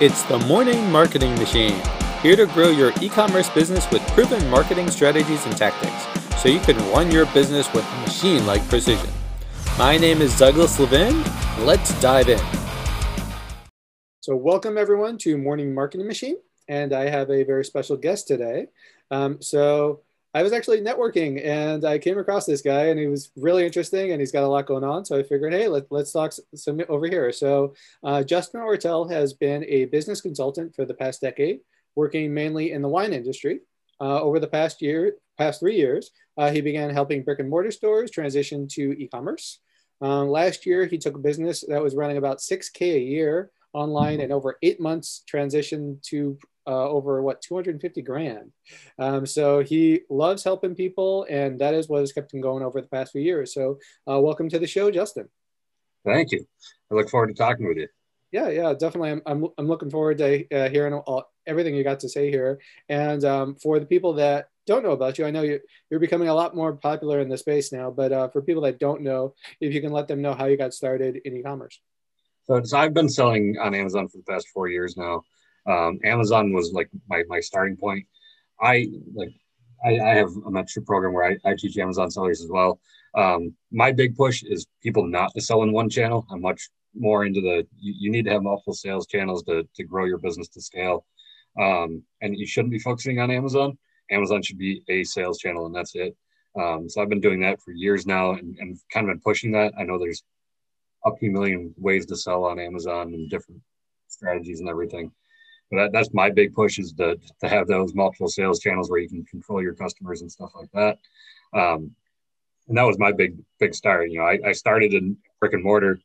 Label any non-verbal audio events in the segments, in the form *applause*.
It's the Morning Marketing Machine, here to grow your e commerce business with proven marketing strategies and tactics so you can run your business with machine like precision. My name is Douglas Levin. Let's dive in. So, welcome everyone to Morning Marketing Machine, and I have a very special guest today. Um, so, I was actually networking and I came across this guy and he was really interesting and he's got a lot going on. So I figured, hey, let, us talk some over here. So uh, Justin Ortel has been a business consultant for the past decade, working mainly in the wine industry. Uh, over the past year, past three years, uh, he began helping brick and mortar stores transition to e-commerce. Uh, last year, he took a business that was running about 6K a year online and over eight months transitioned to uh, over what 250 grand. Um, so he loves helping people, and that is what has kept him going over the past few years. So uh, welcome to the show, Justin. Thank you. I look forward to talking with you. Yeah, yeah, definitely. I'm, I'm, I'm looking forward to uh, hearing all, everything you got to say here. And um, for the people that don't know about you, I know you, you're becoming a lot more popular in the space now, but uh, for people that don't know, if you can let them know how you got started in e-commerce. So, so I've been selling on Amazon for the past four years now. Um, Amazon was like my, my starting point. I like I, I have a mentorship program where I, I teach Amazon sellers as well. Um, my big push is people not to sell in one channel. I'm much more into the you, you need to have multiple sales channels to, to grow your business to scale. Um, and you shouldn't be focusing on Amazon. Amazon should be a sales channel and that's it. Um, so I've been doing that for years now and, and kind of been pushing that. I know there's up to a million ways to sell on Amazon and different strategies and everything that, that's my big push is to, to have those multiple sales channels where you can control your customers and stuff like that. Um, and that was my big, big start. You know, I, I started in brick and mortar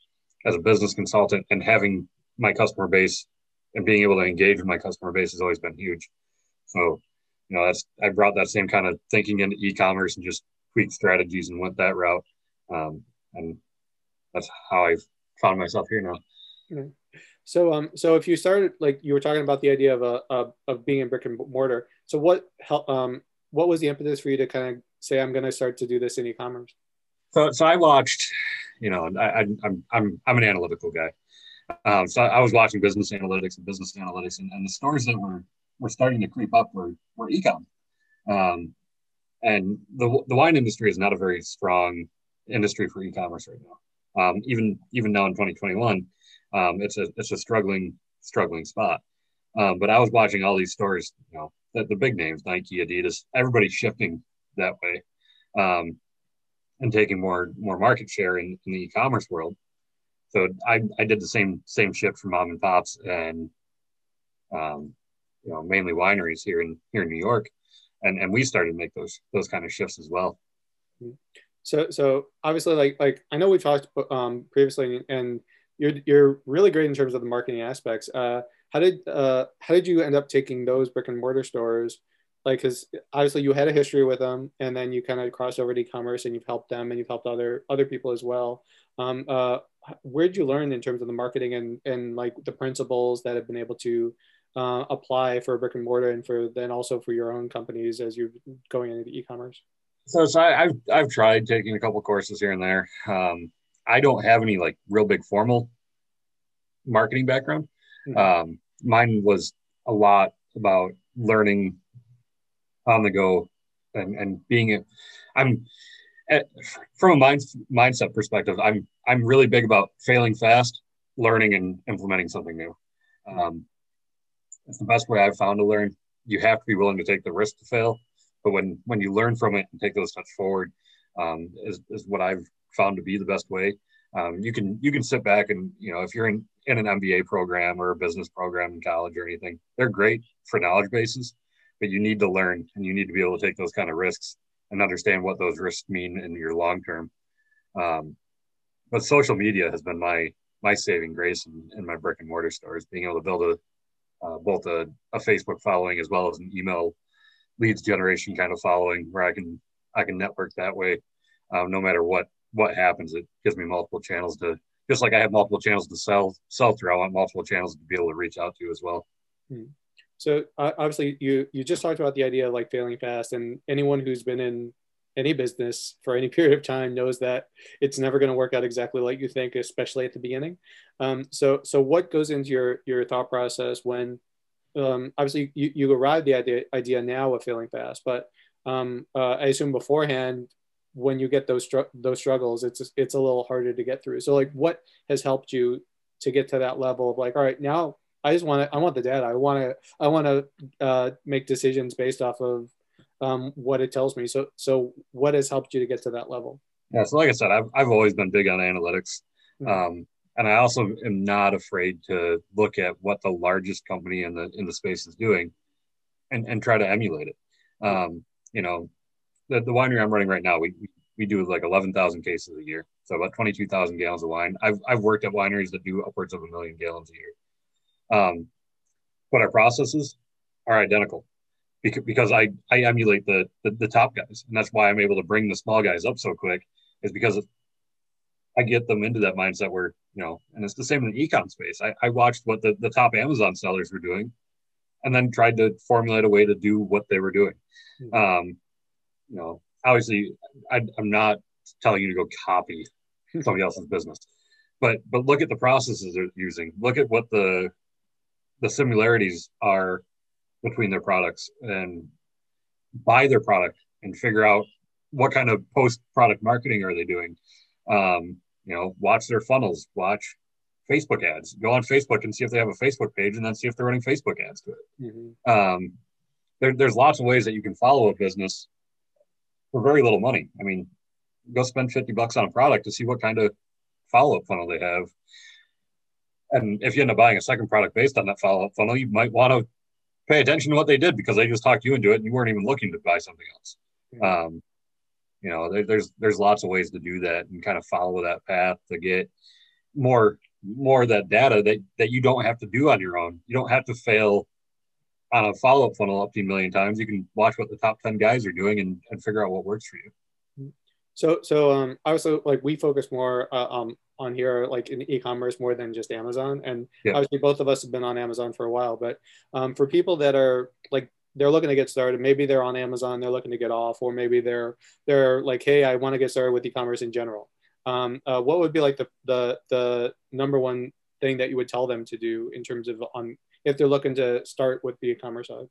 as a business consultant and having my customer base and being able to engage with my customer base has always been huge. So, you know, that's, I brought that same kind of thinking into e-commerce and just tweaked strategies and went that route. Um, and that's how I've found myself here now. Mm-hmm. So, um, so if you started like you were talking about the idea of a of, of being in brick and mortar. So, what help, um, what was the impetus for you to kind of say I'm going to start to do this in e-commerce? So, so I watched, you know, I, I, I'm I'm I'm an analytical guy. Um, so I was watching business analytics and business analytics, and, and the stores that were were starting to creep up were were ecom. Um, and the the wine industry is not a very strong industry for e-commerce right now. Um, even even now in 2021, um, it's a it's a struggling struggling spot. Um, but I was watching all these stores, you know, the, the big names, Nike, Adidas, everybody's shifting that way, um, and taking more more market share in, in the e-commerce world. So I, I did the same same shift for mom and pops and um, you know mainly wineries here in here in New York, and and we started to make those those kind of shifts as well. So so obviously like like I know we talked um, previously and you're you're really great in terms of the marketing aspects. Uh, how did uh, how did you end up taking those brick and mortar stores? Like, because obviously you had a history with them, and then you kind of crossed over to e-commerce, and you've helped them, and you've helped other other people as well. Um, uh, where did you learn in terms of the marketing and and like the principles that have been able to uh, apply for brick and mortar, and for then also for your own companies as you're going into e-commerce? So, so I, have I've tried taking a couple courses here and there. Um, I don't have any like real big formal marketing background. Mm-hmm. Um, mine was a lot about learning on the go and, and being a, I'm at, from a mind, mindset perspective, I'm, I'm really big about failing fast, learning and implementing something new. Um, it's the best way I've found to learn. You have to be willing to take the risk to fail, but when, when you learn from it and take those steps forward, um, is, is what I've found to be the best way. Um, you can you can sit back and you know if you're in in an MBA program or a business program in college or anything, they're great for knowledge bases, but you need to learn and you need to be able to take those kind of risks and understand what those risks mean in your long term. Um, but social media has been my my saving grace in, in my brick and mortar stores, being able to build a uh, both a, a Facebook following as well as an email leads generation kind of following where I can I can network that way, um, no matter what what happens. It gives me multiple channels to just like I have multiple channels to sell sell through. I want multiple channels to be able to reach out to as well. Hmm. So uh, obviously, you you just talked about the idea of like failing fast, and anyone who's been in any business for any *laughs* period of time knows that it's never going to work out exactly like you think, especially at the beginning. Um, so, so what goes into your your thought process when um, obviously you, you arrived the idea idea now of failing fast, but um, uh, I assume beforehand when you get those those struggles, it's it's a little harder to get through. So, like, what has helped you to get to that level of like, all right, now I just want to I want the data. I want to I want to uh, make decisions based off of um, what it tells me. So, so what has helped you to get to that level? Yeah. So, like I said, I've, I've always been big on analytics. Mm-hmm. Um, and I also am not afraid to look at what the largest company in the in the space is doing, and and try to emulate it. Um, you know, the, the winery I'm running right now, we we do like eleven thousand cases a year, so about twenty two thousand gallons of wine. I've I've worked at wineries that do upwards of a million gallons a year. Um, but our processes are identical because, because I, I emulate the, the, the top guys, and that's why I'm able to bring the small guys up so quick. Is because I get them into that mindset where you know, and it's the same in the ecom space. I, I watched what the, the top Amazon sellers were doing, and then tried to formulate a way to do what they were doing. Mm-hmm. Um, you know, obviously, I, I'm not telling you to go copy somebody else's business, but but look at the processes they're using. Look at what the the similarities are between their products and buy their product and figure out what kind of post product marketing are they doing. Um, you know, watch their funnels, watch Facebook ads, go on Facebook and see if they have a Facebook page, and then see if they're running Facebook ads to it. Mm-hmm. Um, there, there's lots of ways that you can follow a business for very little money. I mean, go spend 50 bucks on a product to see what kind of follow up funnel they have. And if you end up buying a second product based on that follow up funnel, you might want to pay attention to what they did because they just talked you into it and you weren't even looking to buy something else. Um, you know, there, there's there's lots of ways to do that and kind of follow that path to get more more of that data that that you don't have to do on your own. You don't have to fail on a follow up funnel up to a million times. You can watch what the top ten guys are doing and, and figure out what works for you. So so um also like we focus more uh, um on here like in e-commerce more than just Amazon. And yeah. obviously both of us have been on Amazon for a while, but um, for people that are like they're looking to get started, maybe they're on Amazon, they're looking to get off, or maybe they're they're like, hey, I want to get started with e-commerce in general. Um, uh, what would be like the, the the number one thing that you would tell them to do in terms of on if they're looking to start with the e-commerce side?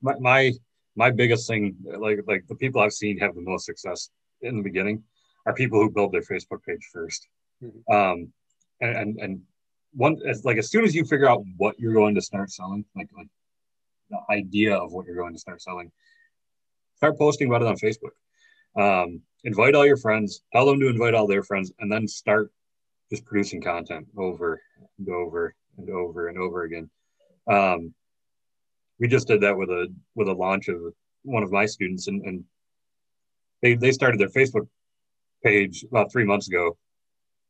My, my my biggest thing, like like the people I've seen have the most success in the beginning, are people who build their Facebook page 1st mm-hmm. um, and, and, and one as like as soon as you figure out what you're going to start selling, like like the idea of what you're going to start selling, start posting about it on Facebook. Um, invite all your friends, tell them to invite all their friends, and then start just producing content over and over and over and over again. Um, we just did that with a with a launch of one of my students, and, and they they started their Facebook page about three months ago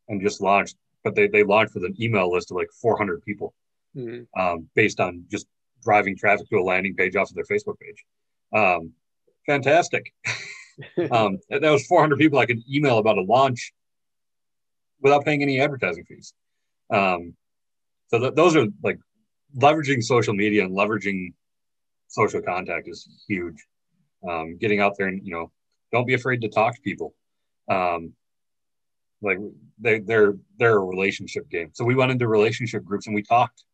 and just launched, but they, they launched with an email list of like 400 people mm-hmm. um, based on just driving traffic to a landing page off of their Facebook page. Um, fantastic. *laughs* um, that was 400 people I could email about a launch without paying any advertising fees. Um, so th- those are like leveraging social media and leveraging social contact is huge. Um, getting out there and you know, don't be afraid to talk to people. Um, like they they're they're a relationship game. So we went into relationship groups and we talked.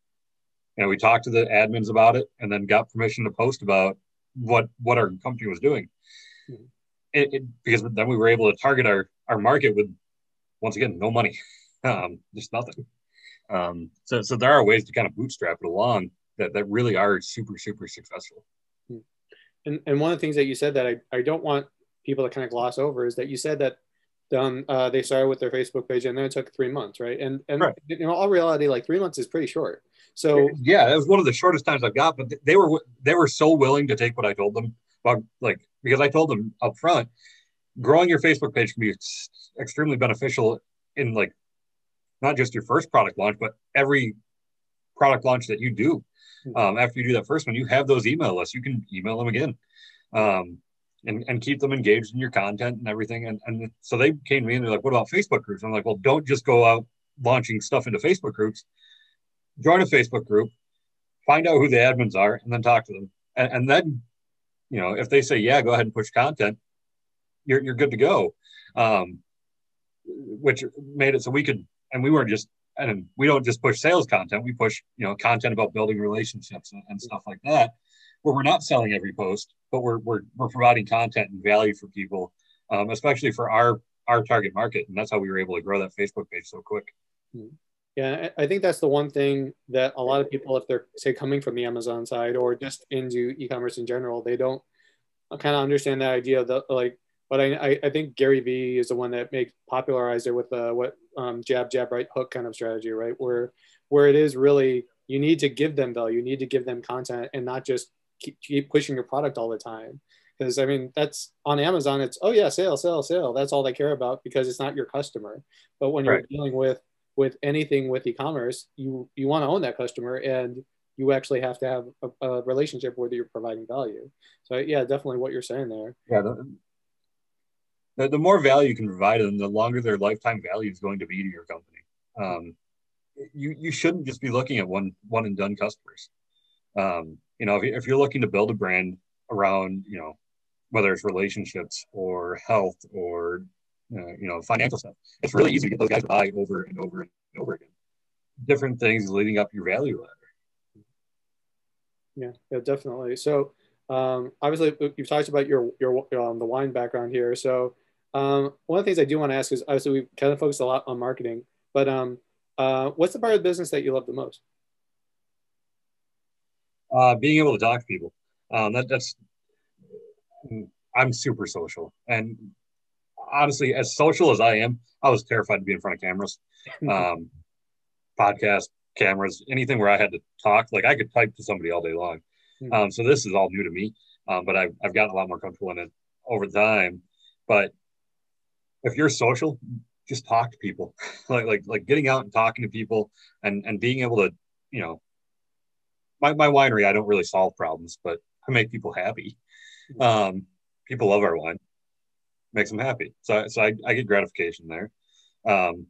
You know, we talked to the admins about it and then got permission to post about what what our company was doing. Mm-hmm. It, it, because then we were able to target our our market with once again no money, *laughs* um, just nothing. Um, so so there are ways to kind of bootstrap it along that that really are super super successful. Hmm. And and one of the things that you said that I, I don't want people to kind of gloss over is that you said that um, uh, they started with their Facebook page, and then it took three months, right? And and right. in all reality, like three months is pretty short. So yeah, it was one of the shortest times I've got. But they were they were so willing to take what I told them about, like because I told them up front, growing your Facebook page can be ex- extremely beneficial in like not just your first product launch, but every product launch that you do. Hmm. Um, after you do that first one, you have those email lists. You can email them again. Um, and, and keep them engaged in your content and everything. And, and so they came to me and they're like, what about Facebook groups? I'm like, well, don't just go out launching stuff into Facebook groups. Join a Facebook group, find out who the admins are, and then talk to them. And, and then, you know, if they say, yeah, go ahead and push content, you're you're good to go. Um, which made it so we could, and we weren't just, and we don't just push sales content. We push, you know, content about building relationships and, and stuff like that, where we're not selling every post, but we're we're we're providing content and value for people, um, especially for our our target market, and that's how we were able to grow that Facebook page so quick. Hmm. Yeah, I think that's the one thing that a lot of people, if they're say coming from the Amazon side or just into e-commerce in general, they don't kind of understand that idea the like but I, I think Gary Vee is the one that makes popularized it with uh, what um, jab jab right hook kind of strategy, right? Where where it is really you need to give them value, you need to give them content, and not just keep, keep pushing your product all the time. Because I mean, that's on Amazon. It's oh yeah, sale, sale, sale. That's all they care about because it's not your customer. But when you're dealing with with anything with e-commerce, you you want to own that customer and you actually have to have a, a, relationship where you're providing value. So yeah, definitely what you're saying there. Yeah, the, the more value you can provide them, the longer their lifetime value is going to be to your company. Um, you you shouldn't just be looking at one one and done customers. Um, you know, if, if you're looking to build a brand around, you know, whether it's relationships or health or uh, you know financial stuff, it's really easy to get those guys to buy over and over and over again. Different things leading up your value ladder. Yeah, yeah, definitely. So um, obviously, you've talked about your your um, the wine background here. So um, one of the things I do want to ask is obviously we kind of focused a lot on marketing, but um, uh, what's the part of the business that you love the most? Uh, being able to talk to people. Um, that, that's I'm super social, and honestly, as social as I am, I was terrified to be in front of cameras, *laughs* um, podcast cameras, anything where I had to talk. Like I could type to somebody all day long. Hmm. Um, so this is all new to me, um, but I've, I've gotten a lot more comfortable in it over time. But if you're social, just talk to people. *laughs* like like like getting out and talking to people and and being able to, you know, my, my winery, I don't really solve problems, but I make people happy. Um, people love our wine, makes them happy. So so I, I get gratification there. Um,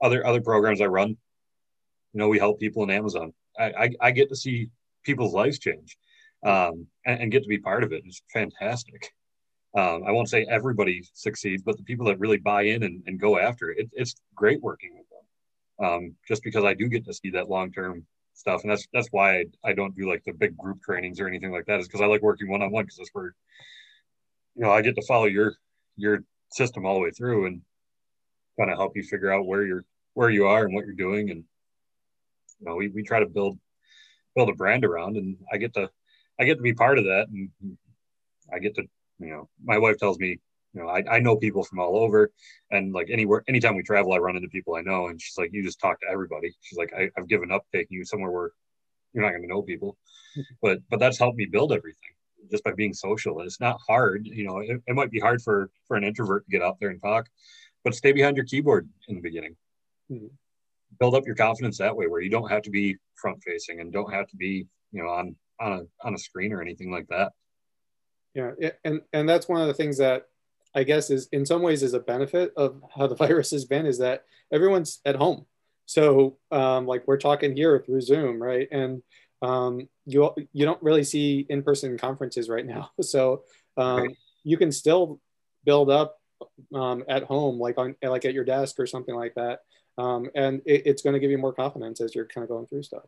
other other programs I run, you know, we help people in Amazon. I, I, I get to see people's lives change um, and, and, get to be part of it. It's fantastic um, I won't say everybody succeeds, but the people that really buy in and, and go after it, it's great working with them. Um, just because I do get to see that long term stuff, and that's that's why I, I don't do like the big group trainings or anything like that. Is because I like working one on one because that's where you know I get to follow your your system all the way through and kind of help you figure out where you're where you are and what you're doing, and you know we we try to build build a brand around, and I get to I get to be part of that, and I get to you know, my wife tells me, you know, I, I know people from all over and like anywhere, anytime we travel, I run into people I know. And she's like, you just talk to everybody. She's like, I, have given up taking you somewhere where you're not going to know people, *laughs* but, but that's helped me build everything just by being social. And it's not hard, you know, it, it might be hard for, for an introvert to get out there and talk, but stay behind your keyboard in the beginning. Mm-hmm. Build up your confidence that way, where you don't have to be front facing and don't have to be, you know, on, on a, on a screen or anything like that. Yeah, and and that's one of the things that I guess is in some ways is a benefit of how the *laughs* virus has been is that everyone's at home. So um, like we're talking here through Zoom, right? And um, you you don't really see in-person conferences right now. *laughs* So um, right. you can still build up um, at home, like on like at your desk or something like that, um, and it, it's going to give you more confidence as you're kind of going through stuff.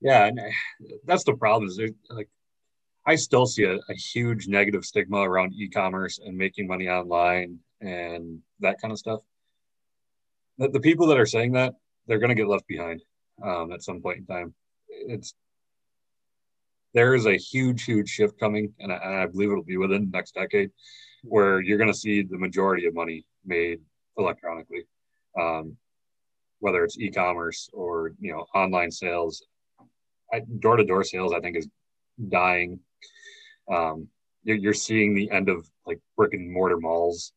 Yeah, and that's the problem. Is like I still see a, a, huge negative stigma around e-commerce and making money online and that kind of stuff. The, the people that are saying that they're going to get left behind um, at some point in time. It's there is a huge, huge shift coming, and I, and I believe it'll be within the next decade, where you're going to see the majority of money made electronically, um, whether it's e-commerce or you know online sales. Door-to-door sales, I think, is dying um, you're, you're, seeing the end of like brick and mortar malls,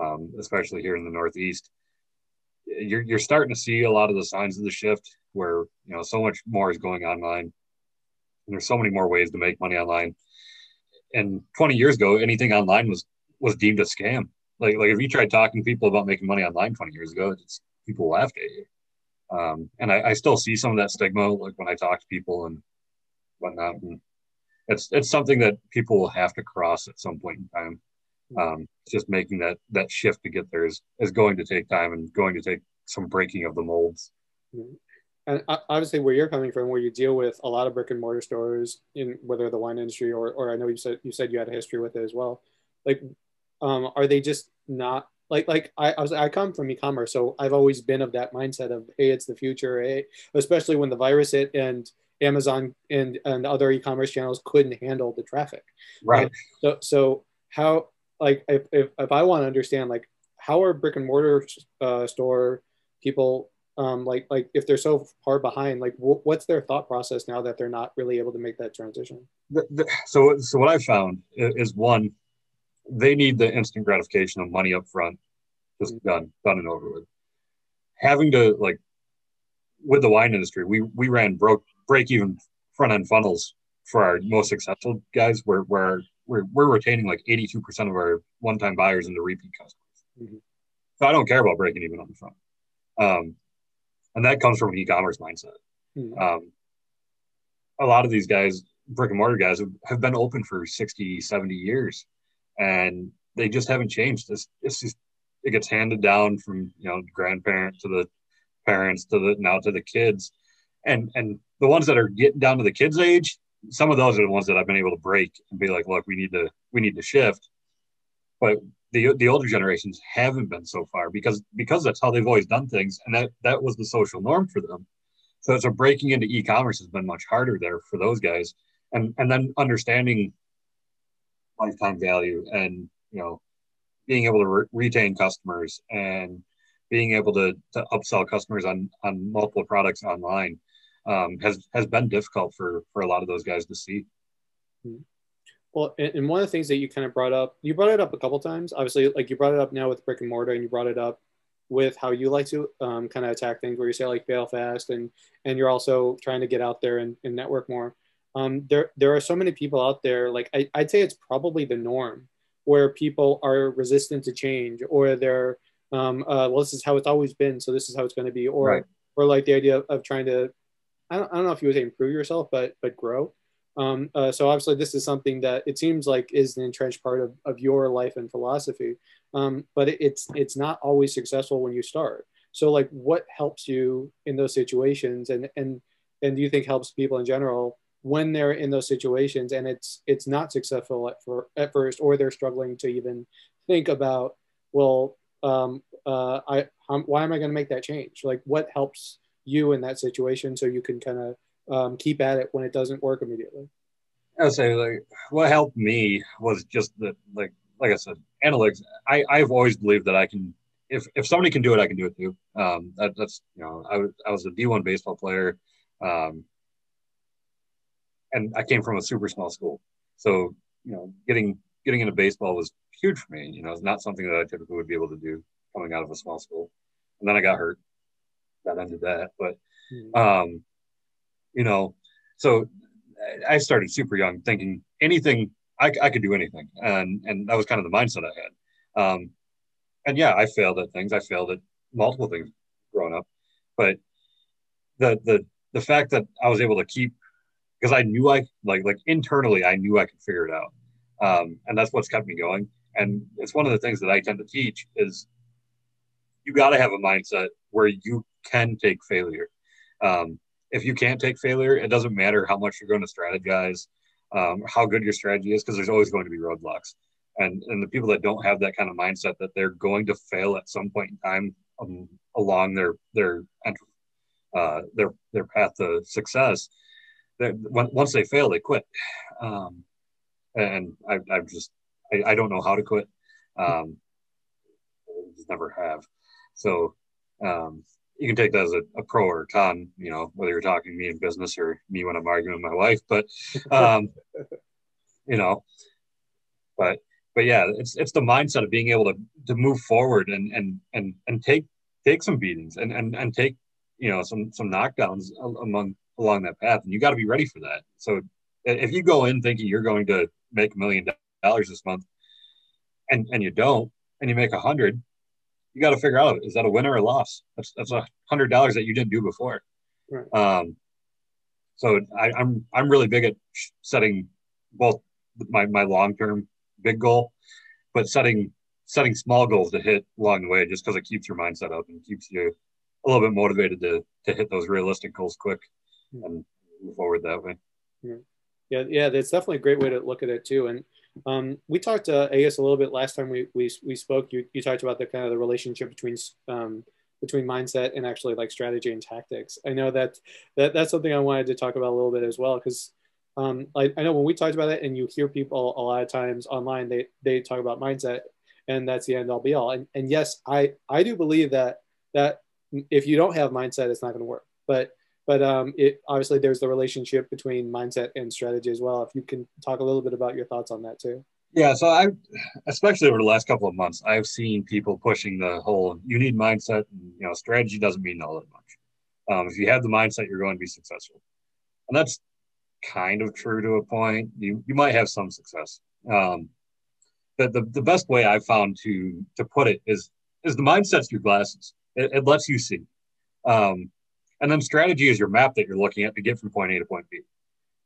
um, especially here in the Northeast. You're, you're starting to see a lot of the signs of the shift where, you know, so much more is going online. And there's so many more ways to make money online. And 20 years ago, anything online was, was deemed a scam. Like, like if you tried talking to people about making money online 20 years ago, people laughed at you. Um, and I, I, still see some of that stigma, like when I talk to people and whatnot. And it's it's something that people will have to cross at some point in time. Um, just making that that shift to get there is is going to take time and going to take some breaking of the molds. And obviously, where you're coming from, where you deal with a lot of brick and mortar stores in whether the wine industry or, or I know you said you said you had a history with it as well. Like, um, are they just not like like I, I was I come from e-commerce, so I've always been of that mindset of hey, it's the future. Hey, especially when the virus hit and Amazon and and other e-commerce channels couldn't handle the traffic. Right. so so how like if, if, if I want to understand like how are brick and mortar uh, store people um, like like if they're so far behind like w- what's their thought process now that they're not really able to make that transition the, the, so so what i've found is one they need the instant gratification of money up front just mm-hmm. done done and over with having to like with the wine industry we we ran broke break even front end funnels for our most successful guys where where we're, we're retaining like 82% of our one-time buyers into repeat customers mm-hmm. so i don't care about breaking even on the front um, and that comes from an e-commerce mindset mm-hmm. um, a lot of these guys brick and mortar guys have, have been open for 60 70 years and they just haven't changed. It's, it's just, it gets handed down from you know grandparent to the parents to the now to the kids, and and the ones that are getting down to the kids' age, some of those are the ones that I've been able to break and be like, look, we need to we need to shift. But the the older generations haven't been so far because because that's how they've always done things, and that that was the social norm for them. So so breaking into e-commerce has been much harder there for those guys, and and then understanding lifetime value and you know being able to re- retain customers and being able to, to upsell customers on on multiple products online um, has has been difficult for for a lot of those guys to see. Well, and one of the things that you kind of brought up, you brought it up a couple times. Obviously, like you brought it up now with brick and mortar, and you brought it up with how you like to um, kind of attack things, where you say like fail fast, and and you're also trying to get out there and, and network more um, there there are so many people out there. Like I, I'd say it's probably the norm where people are resistant to change, or they're um, uh, well, this is how it's always been, so this is how it's going to be, or right. or like the idea of, of trying to, I don't, I don't know if you would say improve yourself, but but grow. Um, uh, so obviously, this is something that it seems like is an entrenched part of, of your life and philosophy. Um, but it, it's it's not always successful when you start. So like, what helps you in those situations, and and and do you think helps people in general when they're in those situations and it's it's not successful at, for, at first or they're struggling to even think about well um, uh, I um, why am I going to make that change like what helps you in that situation so you can kind of um, keep at it when it doesn't work immediately I would say like what helped me was just that like like I said analytics I I've always believed that I can if if somebody can do it I can do it too um, that, that's you know I was I was a D1 baseball player um, and I came from a super small school, so you know, getting getting into baseball was huge for me. You know, it's not something that I typically would be able to do coming out of a small school. And then I got hurt. That ended that. But hmm. um, you know, so I started super young, thinking anything I, I could do anything, and and that was kind of the mindset I had. Um, and yeah, I failed at things. I failed at multiple things growing up, but the the the fact that I was able to keep because I knew I like like internally I knew I could figure it out, um, and that's what's kept me going. And it's one of the things that I tend to teach is you got to have a mindset where you can take failure. Um, if you can't take failure, it doesn't matter how much you're going to strategize, um, how good your strategy is, because there's always going to be roadblocks. And and the people that don't have that kind of mindset that they're going to fail at some point in time um, along their their uh, their their path to success, once they fail, they quit. Um, and I, I've just, I, I, don't know how to quit. Um, just never have. So um, you can take that as a, a, pro or a con, you know, whether you're talking to me in business or me when I'm arguing with my wife. But, um, *laughs* you know, but but yeah, it's it's the mindset of being able to to move forward and and and and take take some beatings and and and take you know some some knockdowns among along that path, and you got to be ready for that. So if you go in thinking you're going to make a million dollars this month, and and you don't, and you make a hundred, you got to figure out is that a win or a loss? That's that's a hundred dollars that you didn't do before. Right. Um, so I, I'm I'm really big at setting both my my long term big goal but setting setting small goals to hit along the way just because it keeps your mindset up and keeps you a little bit motivated to to hit those realistic goals quick and move forward that way. Yeah, yeah, that's definitely a great way to look at it too. And um, we talked, uh, I a little bit last time we we, we spoke. You, you talked about the kind of the relationship between um, between mindset and actually like strategy and tactics. I know that that that's something I wanted to talk about a little bit as well because um, I, I know when we talked about it and you hear people a lot of times online they they talk about mindset and that's the end all be all. And and yes, I I do believe that that if you don't have mindset, it's not going to work. But but um, it obviously there's the relationship between mindset and strategy as well. If you can talk a little bit about your thoughts on that too. Yeah, so I, especially over the last couple of months, I've seen people pushing the whole you need mindset. And, you know, strategy doesn't mean all that much. Um, if you have the mindset, you're going to be successful, and that's kind of true to a point. You you might have some success. Um, but the, the best way I've found to to put it is is the mindset's your glasses. It, it lets you see. Um, and then strategy is your map that you're looking at to get from point A to point B.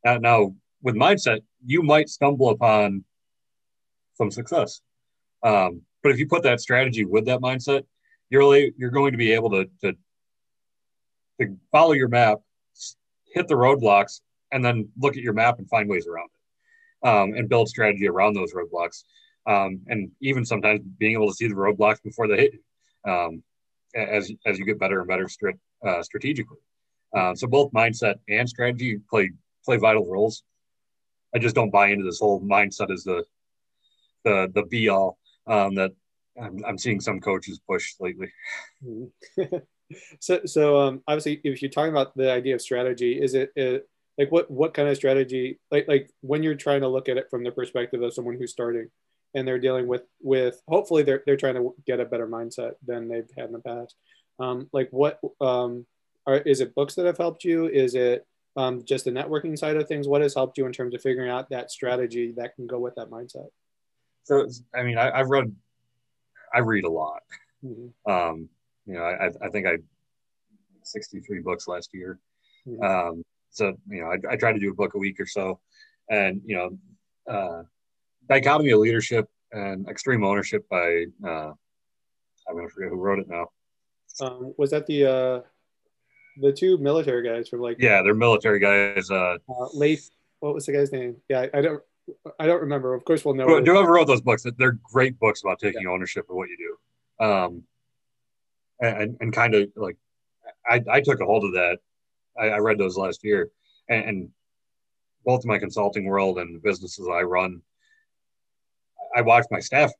Now, now with mindset, you might stumble upon some success. Um, but if you put that strategy with that mindset, you're really, you're going to be able to, to to follow your map, hit the roadblocks, and then look at your map and find ways around it, um, and build strategy around those roadblocks. Um, and even sometimes being able to see the roadblocks before they hit um, as as you get better and better uh, strategically. Uh, so both mindset and strategy play play vital roles. I just don't buy into this whole mindset as the the the be all um, that I'm, I'm, seeing some coaches push lately. *laughs* so so um, obviously, if you're talking about the idea of strategy, is it, it like what what kind of strategy like like when you're trying to look at it from the perspective of someone who's starting and they're dealing with with hopefully they're they're trying to get a better mindset than they've had in the past. Um, like what um, are, is it books that have helped you? Is it um, just the networking side of things? What has helped you in terms of figuring out that strategy that can go with that mindset? So I mean, I, have read, I read a lot. Mm-hmm. Um, you know, I, I think I 63 books last year. Mm-hmm. Um, so you know, I, I try to do a book a week or so, and you know, uh, Dichotomy of Leadership and Extreme Ownership by uh, I'm gonna forget who wrote it now. Um, was that the uh, the two military guys from like? Yeah, they're military guys. Uh, uh, Leif, what was the guy's name? Yeah, I don't, I don't remember. Of course, we'll know. Whoever wrote those books, they're great books about taking yeah. ownership of what you do, um, and and kind of like, I I took a hold of that. I, I read those last year, and, and both my consulting world and the businesses I run I watched my staff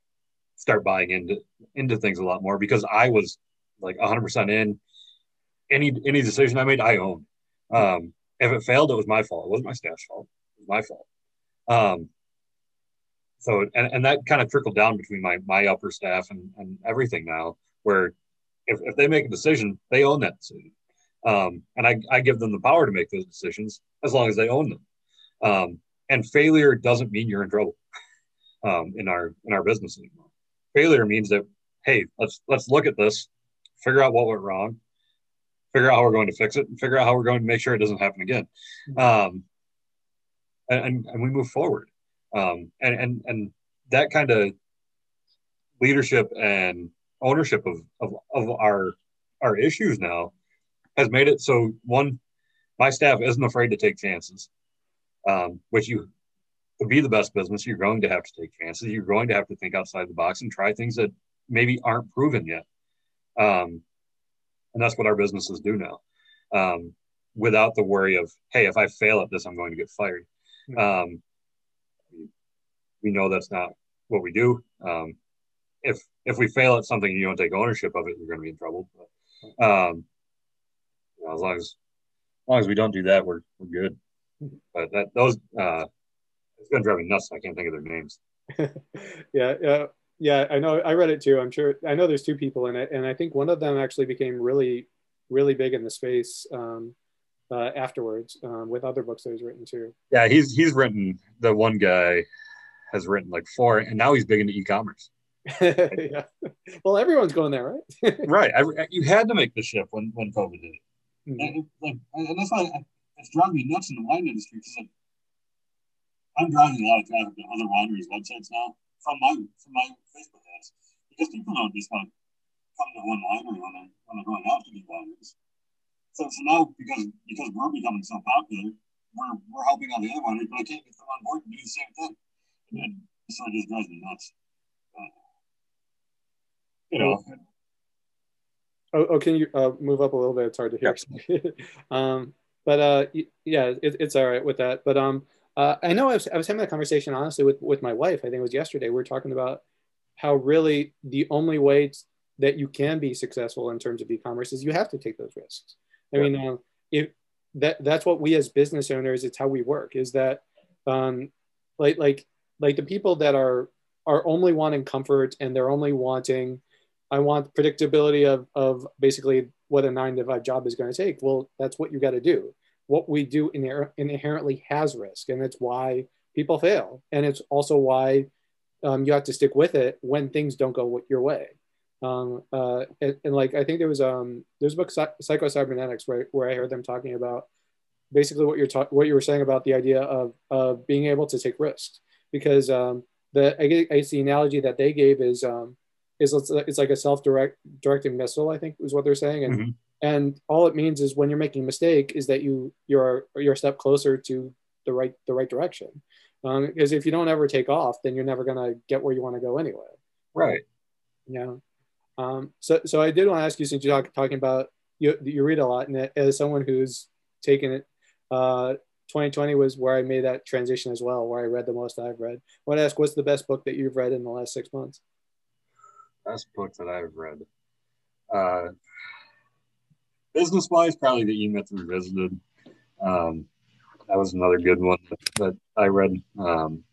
start buying into into things a lot more because I was like 100% in. Any any decision I made, I owned. Um, if it failed, it was my fault. It wasn't my staff's fault. It was my fault. Um, so and, and that kind of trickled down between my my upper staff and, and everything now, where if, if they make a decision, they own that decision. Um, and I, I give them the power to make those decisions as long as they own them. Um, and failure doesn't mean you're in trouble *laughs* um, in our in our business anymore. Failure means that hey, let's let's look at this, figure out what went wrong, figure out how we're going to fix it, and figure out how we're going to make sure it doesn't happen again. Mm-hmm. Um, and, and we move forward. Um, and and and that kind of leadership and ownership of, of of our our issues now has made it so one my staff isn't afraid to take chances um, which you to be the best business, you're going to have to take chances. You're going to have to think outside the box and try things that maybe aren't proven yet. Um, and that's what our businesses do now, um, without the worry of, hey, if I fail at this, I'm going to get fired. Hmm. Um, we know that's not what we do. Um, if if we fail at something and you don't take ownership of it, you're going to be in trouble. But, um, you know, as long as as long as we don't do that, we're we're good. Hmm. But that those uh, it's to drive me nuts. I can't think of their names. *laughs* yeah, yeah, yeah. I know. I read it too. I'm sure. I know there's two people in it, and I think one of them actually became really, really big in the space um, uh, afterwards um, with other books that he's written too. Yeah, he's he's written. The one guy has written like four, and now he's big into e-commerce. *laughs* yeah. Well, everyone's going there, right? *laughs* right. I, you had to make the shift when when COVID did it. Mm-hmm. And, like, and that's why it's driving me nuts in the wine industry because like, I'm driving a lot of traffic to other wineries' websites now, from my from my Facebook ads because people don't just want to come to one winery when they're when they're going out to these wineries. So, so now because because we're becoming so popular, we're we're helping out the other wineries, but I can't get them on board to do the same thing. And so it just drives me nuts. Uh, you know. Oh, oh, can you uh, move up a little bit? It's hard to hear. *laughs* um, but uh, yeah, it, it's all right with that. But um, uh, I know I was, I was having a conversation honestly with with my wife. I think it was yesterday. We were talking about how really the only way that you can be successful in terms of e-commerce is you have to take those risks. I mean, uh, if that that's what we as business owners, it's how we work. Is that um, like like like the people that are are only wanting comfort and they're only wanting I want predictability of of basically what a nine to five job is going to take. Well, that's what you got to do. What we do inher- inherently has risk, and it's why people fail, and it's also why um, you have to stick with it when things don't go your way. Um, uh, and, and, like I think there was um there's a book Psycho Cybernetics where, where I heard them talking about basically what you're ta- what you were saying about the idea of of being able to take risks because um, the I guess the analogy that they gave is um, is it's like a self direct directing missile I think is what they're saying and mm-hmm. And all it means is when you're making a mistake is that you you're you're a step closer to the right the right direction. Um, because if you don't ever take off then you're never gonna get where you want to go anyway. Right. Yeah. Um, so, so I did want to ask you, since you're talk, talking about you, you read a lot, and as someone who's taken it, uh, 2020 was where I made that transition as well, where I read the most I've read. I want to ask, what's the best book that you've read in the last six months? Best book that I've read, uh, business wise, probably the E Myth Revisited. Um, that was another good one that, I read. Um,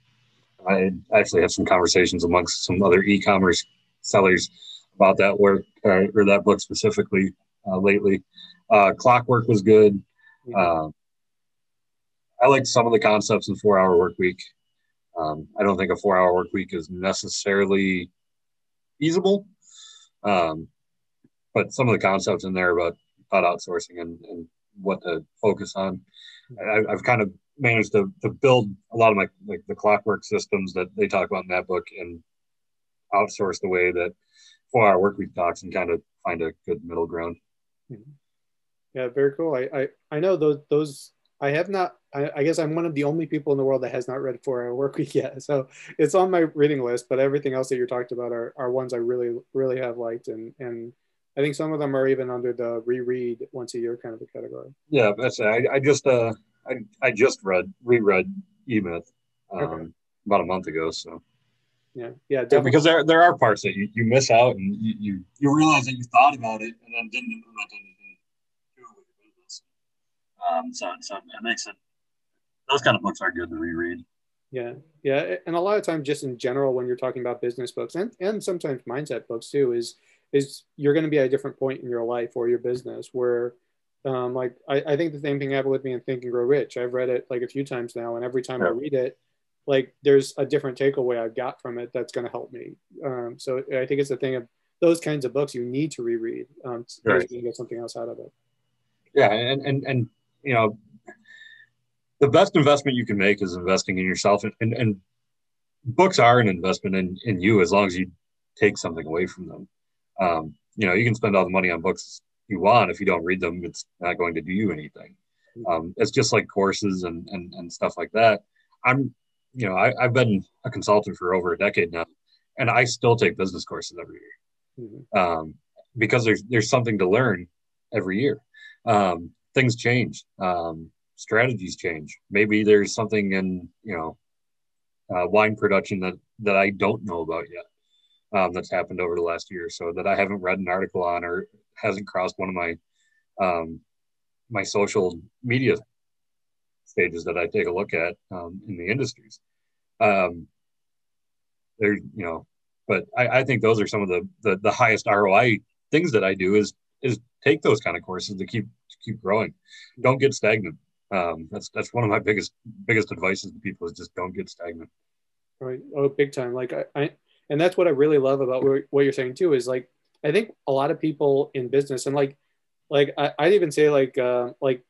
I actually had some conversations amongst some other e-commerce sellers about that work uh, or that book specifically uh, lately. Uh, Clockwork was good. Uh, I liked some of the concepts in Four Hour Work Week. Um, I don't think a four hour work week is necessarily feasible, um, but some of the concepts in there about, about outsourcing and, and what to focus on, I, have kind of managed to, to build a lot of my like the clockwork systems that they talk about in that book and outsource the way that four hour work week talks and kind of find a good middle ground. Mm-hmm. Yeah, very cool. I, I, I know those, those, I have not, I, I, guess I'm one of the only people in the world that has not read four hour work week yet. So it's on my reading list, but everything else that you're talked about are, are ones I really, really have liked. And, and I think some of them are even under the reread once a year kind of a category. Yeah, that's I, I just, uh, I, I just read, reread E-Myth um, okay. about a month ago. So yeah, yeah, definitely. because there there are parts that you, you miss out and you, you you realize that you thought about it and then didn't implement anything to with your business. Um, so so it makes it those kind of books are good to reread. Yeah, yeah, and a lot of times, just in general, when you're talking about business books and and sometimes mindset books too, is is you're going to be at a different point in your life or your business where um, like I, I think the same thing happened with me in Think and Grow Rich. I've read it like a few times now, and every time yeah. I read it, like there's a different takeaway I've got from it that's going to help me. Um, so I think it's a thing of those kinds of books you need to reread um, right. to get something else out of it. Yeah, and and and you know, the best investment you can make is investing in yourself, and and, and books are an investment in in you as long as you take something away from them. Um, you know, you can spend all the money on books you want if you don't read them, it's not going to do you anything. Um, it's just like courses and, and and stuff like that. I'm you know, I, have been a consultant for over a decade now, and I still take business courses every year mm-hmm. um, because there's there's something to learn every year. Um, things change, um, strategies change. Maybe there's something in you know uh, wine production that that I don't know about yet. Um, that's happened over the last year or so that I haven't read an article on or hasn't crossed one of my um, my social media stages that I take a look at um, in the industries. Um, there, you know, but I, I, think those are some of the, the, the highest ROI things that I do is is take those kind of courses to keep to keep growing. Don't get stagnant. Um, that's that's one of my biggest biggest advices to people is just don't get stagnant. Right. Oh, big time. Like I, I and that's what I really love about what you're saying too is like I think a lot of people in business and like like I, would even say like uh, like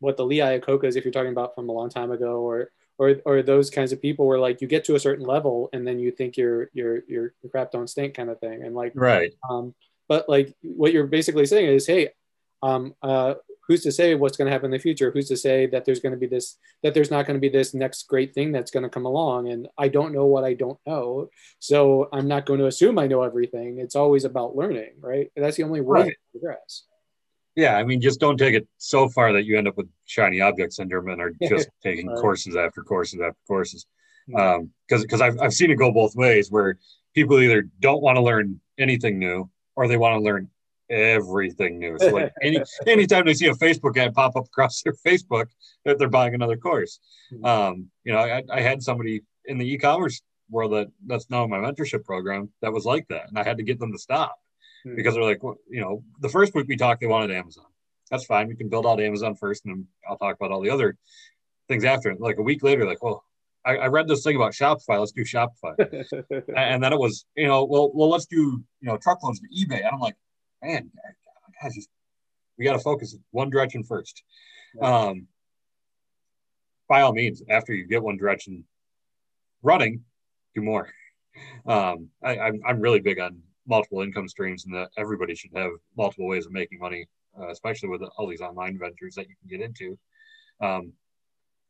what the Lee Iacocca's, if you're talking about from a long time ago, or or or those kinds of people where like you get to a certain level and then you think your your your crap don't stink kind of thing. And like right. um but like what you're basically saying is hey um uh who's to say what's going to happen in the future? Who's to say that there's going to be this that there's not going to be this next great thing that's going to come along? And i don't know what i don't know. So i'm not going to assume i know everything. It's always about learning right? That's the only way Right. to progress. Yeah i mean just don't take it so far that you end up with shiny object syndrome and are *laughs* just taking Right. courses after courses after courses. Mhm. um because because I've, I've seen it go both ways where people either don't want to learn anything new or they want to learn everything new so like *laughs* any anytime they see a facebook ad pop up across their *laughs* facebook that they're buying another course Mhm. um you know i, I had somebody in the e-commerce world that that's now my mentorship program that was like that and i had to get them to stop Mhm. because they're like, well, you know, the first week we talked, they wanted Amazon. That's fine. We can build out Amazon first, and then I'll talk about all the other things after. Like a week later, like, well, I, I read this thing about Shopify. Let's do Shopify. *laughs* and then it was, you know, well, well, let's do, you know, truckloads to eBay. And I'm like, man, guys, just we got to focus one direction first. Um, by all means, after you get one direction running, do more. Um, I, I'm I'm really big on multiple income streams and that everybody should have multiple ways of making money, uh, especially with all these online ventures that you can get into. Um,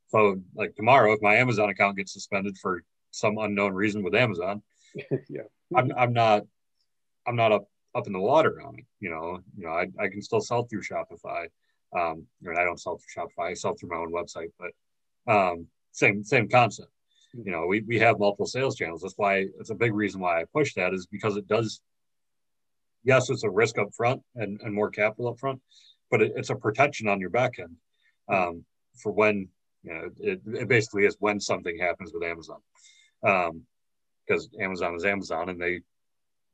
so, like tomorrow, if my Amazon account gets suspended for some unknown reason with Amazon, *laughs* yeah I'm I'm not I'm not up up in the water on it. You know, you know, I, I can still sell through Shopify. Um, mean, I don't sell through Shopify. I sell through my own website, but um, same same concept. You know, we, we have multiple sales channels. That's why it's a big reason why I push that is because it does. Yes, it's a risk up front and, and more capital up front, but it, it's a protection on your back end um, for when you know it, it basically is when something happens with Amazon because Amazon is Amazon and they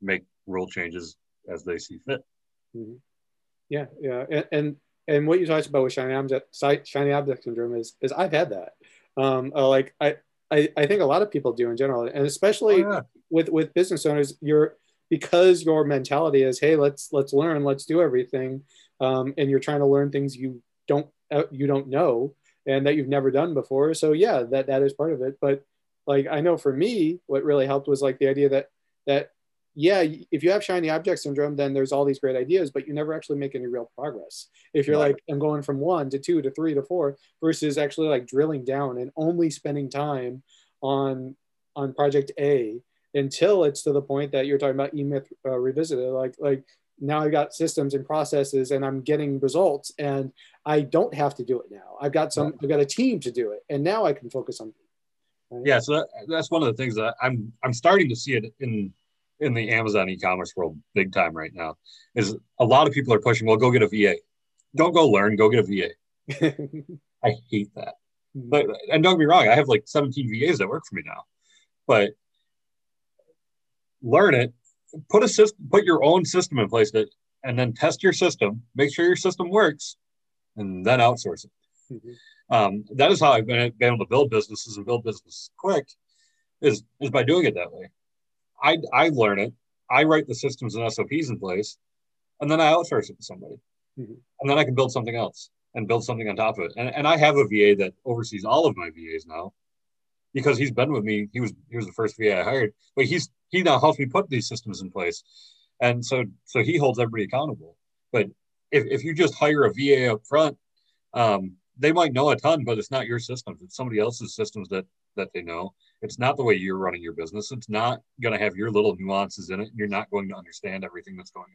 make rule changes as they see fit. Mhm. Yeah, yeah, and, and and what you talked about with shiny object shiny object syndrome is is I've had that. Um, uh, like I, I I think a lot of people do in general, and especially Oh, yeah. with with business owners, you're because your mentality is, hey, let's let's learn, let's do everything, um, and you're trying to learn things you don't uh, you don't know and that you've never done before. So yeah, that that is part of it. But like I know for me, what really helped was like the idea that that yeah, if you have shiny object syndrome, then there's all these great ideas, but you never actually make any real progress. If you're Right. like, I'm going from one to two to three to four versus actually like drilling down and only spending time on on project A until it's to the point that you're talking about eMyth uh, revisited. Like like now I've got systems and processes and I'm getting results and I don't have to do it now. I've got some I've got a team to do it and now I can focus on Yeah, so that, that's one of the things that I'm I'm starting to see it in in the Amazon e-commerce world big time right now. Is a lot of people are pushing, well, go get a VA. Don't go learn, go get a VA. *laughs* I hate that. But and don't get me wrong, I have like 17 VAs that work for me now. But learn it, put a system, put your own system in place that, and then test your system, make sure your system works, and then outsource it. Mhm. Um, that is how I've been, been able to build businesses and build business quick, is is by doing it that way. I I learn it, I write the systems and SOPs in place, and then I outsource it to somebody, Mhm. and then I can build something else and build something on top of it. And, and I have a VA that oversees all of my VAs now, because he's been with me. He was he was the first VA I hired, but he's he now helps me put these systems in place, and so so he holds everybody accountable. But if if you just hire a VA up front, um, they might know a ton, but it's not your systems. It's somebody else's systems that that they know. It's not the way you're running your business. It's not going to have your little nuances in it. You're not going to understand everything that's going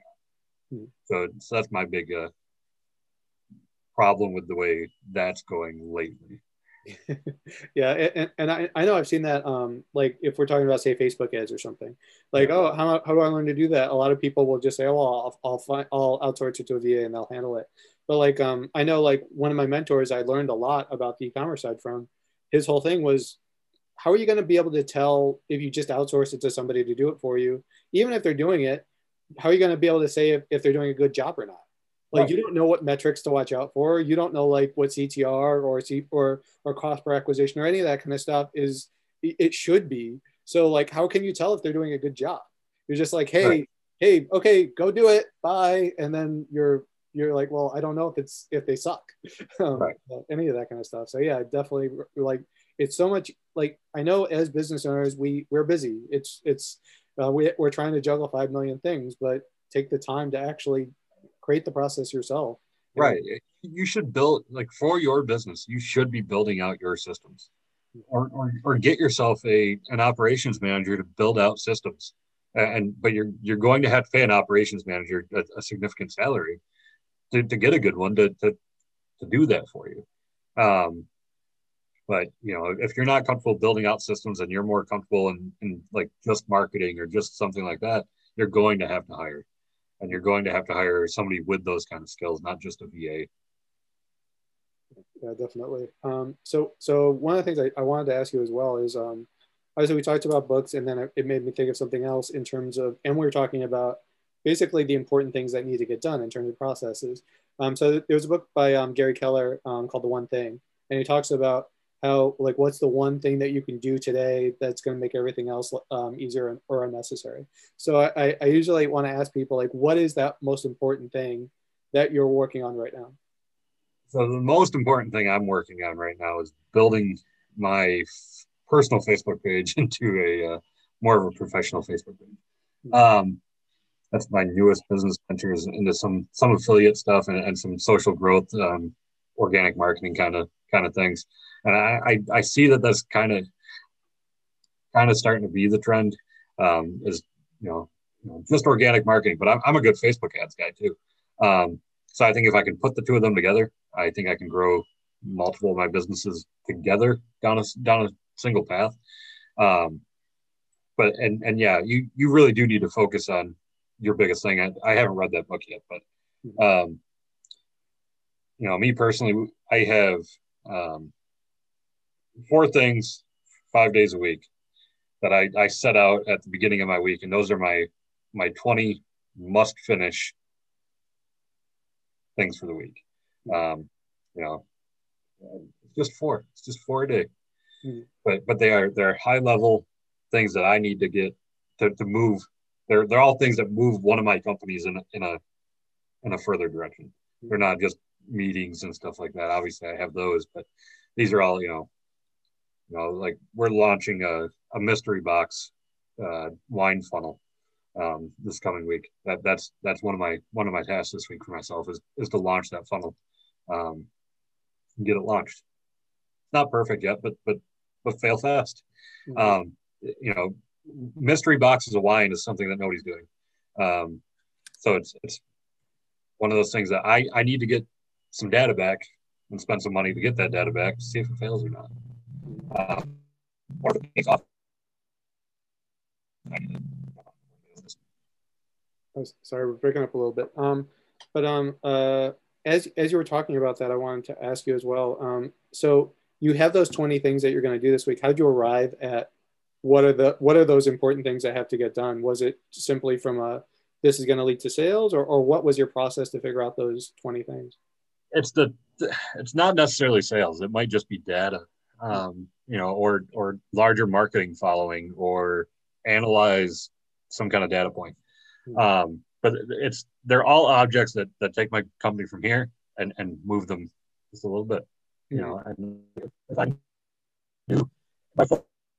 on. Hmm. So, so that's my big uh, problem with the way that's going lately. *laughs* yeah and, and I, I know i've seen that um like if we're talking about say facebook ads or something like Yeah. oh how, how do i learn to do that a lot of people will just say oh well, i'll i'll find i'll outsource it to a va and they'll handle it but like um i know like one of my mentors i learned a lot about the e-commerce side from his whole thing was how are you going to be able to tell if you just outsource it to somebody to do it for you? Even if they're doing it how are you going to be able to say if, if they're doing a good job or not? Like Right. you don't know what metrics to watch out for. You don't know like what ctr or c or or cost per acquisition or any of that kind of stuff is it should be. So like how can you tell if they're doing a good job? You're just like hey Right. hey okay go do it bye and then you're you're like well i don't know if it's if they suck. *laughs* Um, Right. any of that kind of stuff. So yeah definitely like it's so much like I know as business owners we we're busy. It's it's uh, we, we're trying to juggle five million things, but take the time to actually create the process yourself. Right. You should build like for your business. You should be building out your systems, or or, or get yourself a an operations manager to build out systems. And but you're you're going to have to pay an operations manager a, a significant salary to, to get a good one to, to to do that for you. Um, but you know, if you're not comfortable building out systems and you're more comfortable in, in like just marketing or just something like that, you're going to have to hire. And you're going to have to hire somebody with those kind of skills, not just a VA. Yeah, definitely. Um, so, so one of the things I, I wanted to ask you as well is, um, obviously we talked about books, and then it made me think of something else in terms of, and we were talking about basically the important things that need to get done in terms of processes. Um, so there was a book by um, Gary Keller um, called The One Thing, and he talks about how like what's the one thing that you can do today that's going to make everything else um, easier or unnecessary? So I, I usually want to ask people like what is that most important thing that you're working on right now? So the most important thing i'm working on right now is building my personal facebook page *laughs* into a uh, more of a professional facebook page. Hmm. um, that's my newest business ventures into some some affiliate stuff and, and some social growth um, organic marketing kind of kind of things and I, I, I see that that's kind of kind of starting to be the trend. Um, is you know, you know, just organic marketing, but I'm, I'm a good Facebook ads guy too. Um, so I think if I can put the two of them together, I think I can grow multiple of my businesses together down a down a single path. Um, but and and yeah, you you really do need to focus on your biggest thing. I, I haven't read that book yet, but um, you know, me personally, I have um, four things five days a week that I, I set out at the beginning of my week, and those are my my 20 must finish things for the week. Um, you know, just four. It's just four a day, mm-hmm. but but they are they're high level things that I need to get to, to move. They're they're all things that move one of my companies in a, in a in a further direction. They're not just meetings and stuff like that. Obviously, I have those, but these are all you know you know, like we're launching a, a mystery box uh, wine funnel um, this coming week. That that's that's one of my one of my tasks this week for myself is is to launch that funnel, um, and get it launched. Not perfect yet, but but but fail fast. Mm-hmm. Um, you know, mystery boxes of wine is something that nobody's doing. Um, so it's it's one of those things that I I need to get some data back and spend some money to get that data back to see if it fails or not um, or off. Sorry, we're breaking up a little bit. Um, but um, uh, as as you were talking about that, I wanted to ask you as well. Um, so you have those 20 things that you're going to do this week. How did you arrive at what are the what are those important things that have to get done? Was it simply from a this is going to lead to sales, or or what was your process to figure out those 20 things? It's the it's not necessarily sales. It might just be data um, you know, or or larger marketing following, or analyze some kind of data point. Hmm. Um, but it's they're all objects that that take my company from here and and move them just a little bit. You know, hmm. and if I do by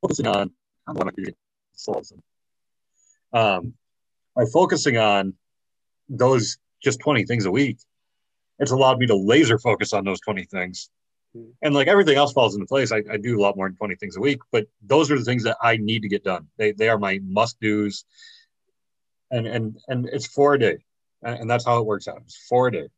focusing on I want to solve them. Um, by focusing on those just 20 things a week, it's allowed me to laser focus on those 20 things and like everything else falls into place. I, I, do a lot more than 20 things a week, but those are the things that I need to get done. They, they are my must do's. And, and, and it's four a day. And, that's how it works out. It's four a day,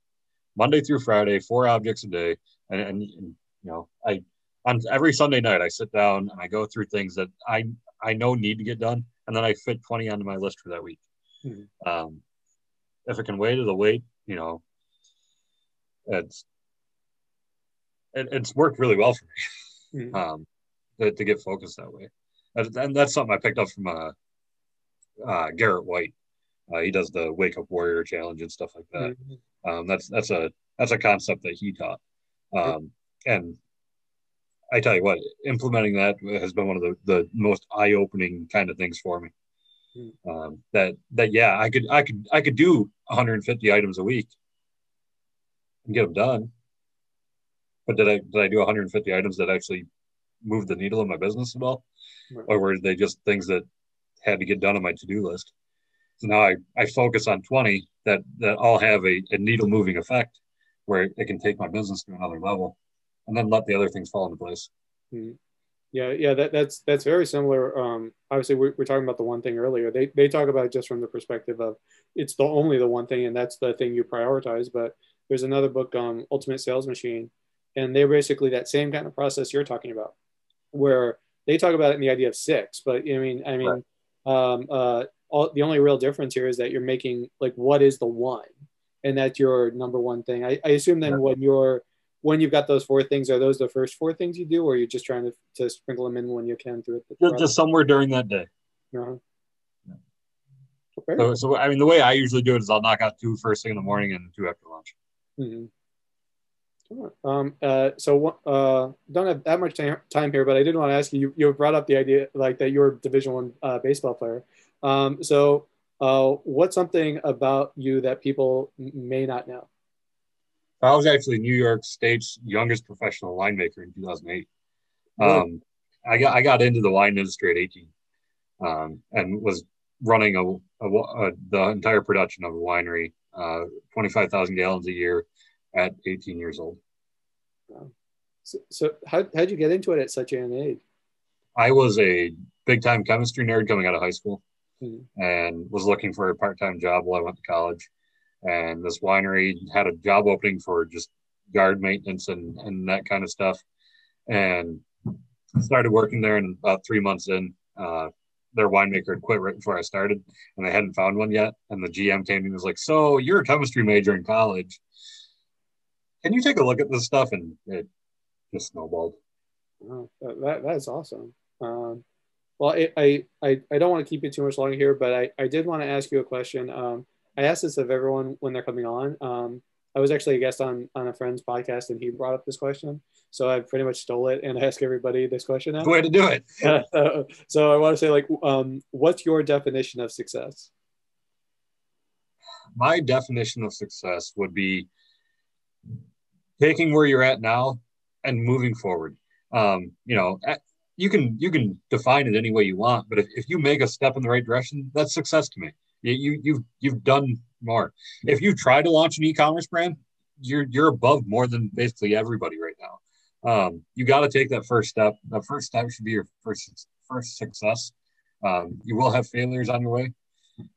Monday through Friday, four objects a day. And, and, and you know, I, on every Sunday night, I sit down and I go through things that I, I know need to get done. And then I fit 20 onto my list for that week. Mm-hmm. Um, if it can wait, it'll wait, you know, it's it, it's worked really well for me mm-hmm. um, to, to, get focused that way. And, and, that's something I picked up from uh, uh, Garrett White. Uh, he does the Wake Up Warrior Challenge and stuff like that. Mm-hmm. Um, that's that's a that's a concept that he taught, um, and I tell you what, implementing that has been one of the, the most eye opening kind of things for me. Mm-hmm. Um, that that yeah, I could I could I could do 150 items a week and get them done but did I did I do 150 items that actually moved the needle in my business at all, Right. or were they just things that had to get done on my to-do list? So now I, I focus on 20 that, that all have a, a needle moving effect where it can take my business to another level and then let the other things fall into place. Mhm. Yeah, yeah, that, that's that's very similar. Um, obviously, we're, we're talking about the one thing earlier. They they talk about it just from the perspective of it's the only the one thing, and that's the thing you prioritize. But there's another book, um, Ultimate Sales Machine, and they're basically that same kind of process you're talking about, where they talk about it in the idea of six. But I mean, I mean, um, uh, all, the only real difference here is that you're making like what is the one, and that's your number one thing. I, I assume then Yeah. when you're when you've got those four things, are those the first four things you do, or you're just trying to, to sprinkle them in when you can through it? Just, just somewhere during that day. uh Yeah. Okay. So, so, I mean, the way I usually do it is I'll knock out two first thing in the morning and two after lunch. Mhm. Sure. Um, uh, so uh, don't have that much time time here, but I did want to ask you. You, you brought up the idea like that you're a Division One uh, baseball player. Um, so uh, what's something about you that people may not know? I was actually New York State's youngest professional winemaker in 2008. Um, I got I got into the wine industry at 18, um, and was running a, a, a the entire production of a winery, uh, 25,000 gallons a year, at 18 years old. So, so how how'd you get into it at such an age? I was a big time chemistry nerd coming out of high school, Mhm. and was looking for a part time job while I went to college. And this winery had a job opening for just yard maintenance and, and that kind of stuff. And started working there, and about three months in, uh, their winemaker had quit right before I started, and they hadn't found one yet. And the GM came and was like, "So you're a chemistry major in college? Can you take a look at this stuff?" And it just snowballed. That, that that's awesome. Um, well, I, I, I, don't want to keep you too much longer here, but I, I did want to ask you a question. Um, I asked this of everyone when they're coming on. Um, I was actually a guest on, on a friend's podcast and he brought up this question. So I pretty much stole it and *laughs* ask everybody this question now. Way to do it. *laughs* Uh, so I want to say like, um, what's your definition of success? my definition of success would be taking where you're at now and moving forward. Um, you know, you can you can define it any way you want, but if, if you make a step in the right direction, that's success to me. You, you you've you've done more. If you try to launch an e-commerce brand, you're you're above more than basically everybody right now. Um, you got to take that first step. The first step should be your first first success. Um, you will have failures on your way,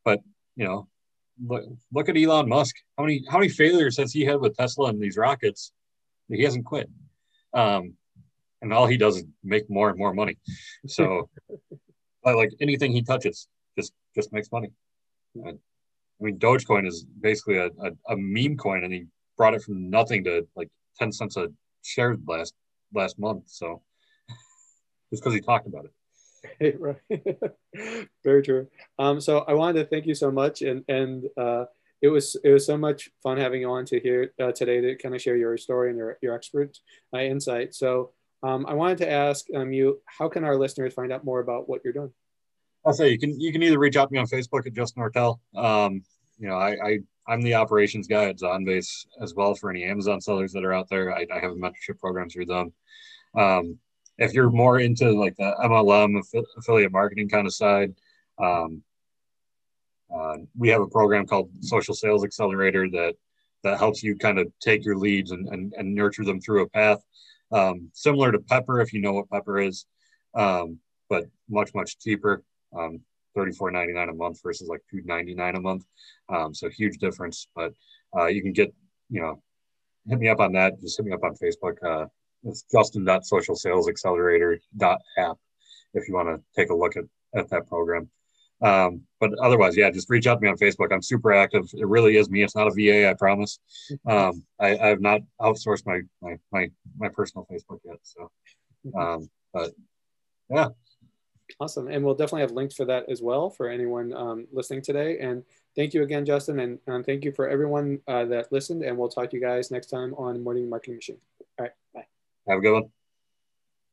but you know look, look at Elon Musk. How many how many failures has he had with Tesla and these rockets? He hasn't quit. Um, and all he does is make more and more money. So, *laughs* like anything he touches, just just makes money. And, I mean, Dogecoin is basically a, a, a meme coin, and he brought it from nothing to like ten cents a share last last month. So, *laughs* just because he talked about it. *laughs* right. *laughs* Very true. Um, so I wanted to thank you so much, and and uh, it was it was so much fun having you on to here uh, today to kind of share your story and your your expert uh, insight. So um, I wanted to ask um, you, how can our listeners find out more about what you're doing? I'll say you can you can either reach out to me on Facebook at Justin Nortel. Um, you know, I, I I'm the operations guy at Zonbase as well for any Amazon sellers that are out there. I, I have a mentorship program through them. Um, if you're more into like the MLM affi- affiliate marketing kind of side, um, uh, we have a program called Social Sales Accelerator that that helps you kind of take your leads and, and, and nurture them through a path um, similar to Pepper, if you know what Pepper is, um, but much much cheaper. Um, $34.99 a month versus like $2.99 a month. Um, so huge difference. But uh, you can get, you know, hit me up on that. Just hit me up on Facebook. Uh, it's justin.socialsalesaccelerator.app if you want to take a look at, at that program. Um, but otherwise, yeah, just reach out to me on Facebook. I'm super active. It really is me. It's not a VA, I promise. Um, I, I have not outsourced my, my, my, my personal Facebook yet. So, um, but yeah, Awesome. And we'll definitely have links for that as well for anyone um, listening today. And thank you again, Justin. And um, thank you for everyone uh, that listened. And we'll talk to you guys next time on Morning Marketing Machine. All right. Bye. have a good one.